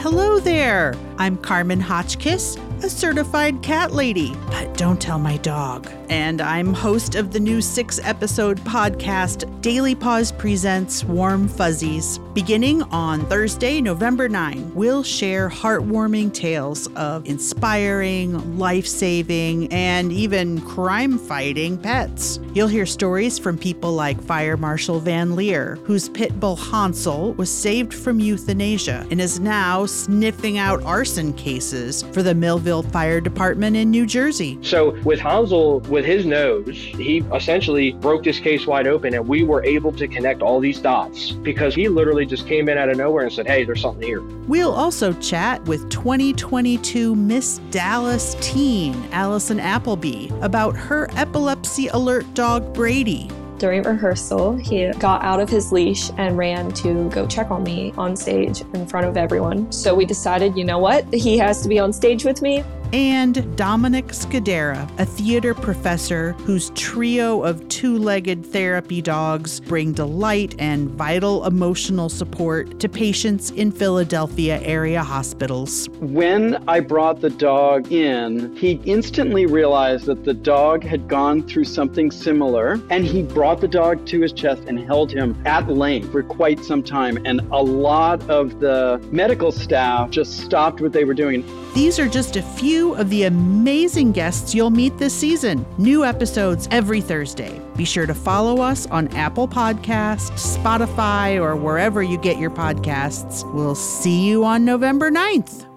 Hello there. I'm Karman Hotchkiss, a certified cat lady, but don't tell my dog. And I'm host of the new six episode podcast, Daily Paws Presents Warm Fuzzies. Beginning on Thursday, November 9, we'll share heartwarming tales of inspiring, life saving, and even crime fighting pets. You'll hear stories from people like Fire Marshal Van Leer, whose pit bull Hansel was saved from euthanasia and is now sniffing out arson cases for the Millville Fire Department in New Jersey. So with Hansel, with his nose, he essentially broke this case wide open, and we were able to connect all these dots because he literally just came in out of nowhere and said, Hey, there's something here. We'll also chat with 2022 Miss Dallas teen Allison Appleby about her epilepsy alert dog Brady. During rehearsal, he got out of his leash and ran to go check on me on stage in front of everyone. So we decided, you know what? He has to be on stage with me and Dominic Scudera, a theater professor whose trio of two legged therapy dogs bring delight and vital emotional support to patients in Philadelphia area hospitals. When I brought the dog in, he instantly realized that the dog had gone through something similar, and he brought the dog to his chest and held him at length for quite some time. And a lot of the medical staff just stopped what they were doing. These are just a few of the amazing guests you'll meet this season. New episodes every Thursday. Be sure to follow us on Apple Podcasts, Spotify, or wherever you get your podcasts. We'll see you on November 9th.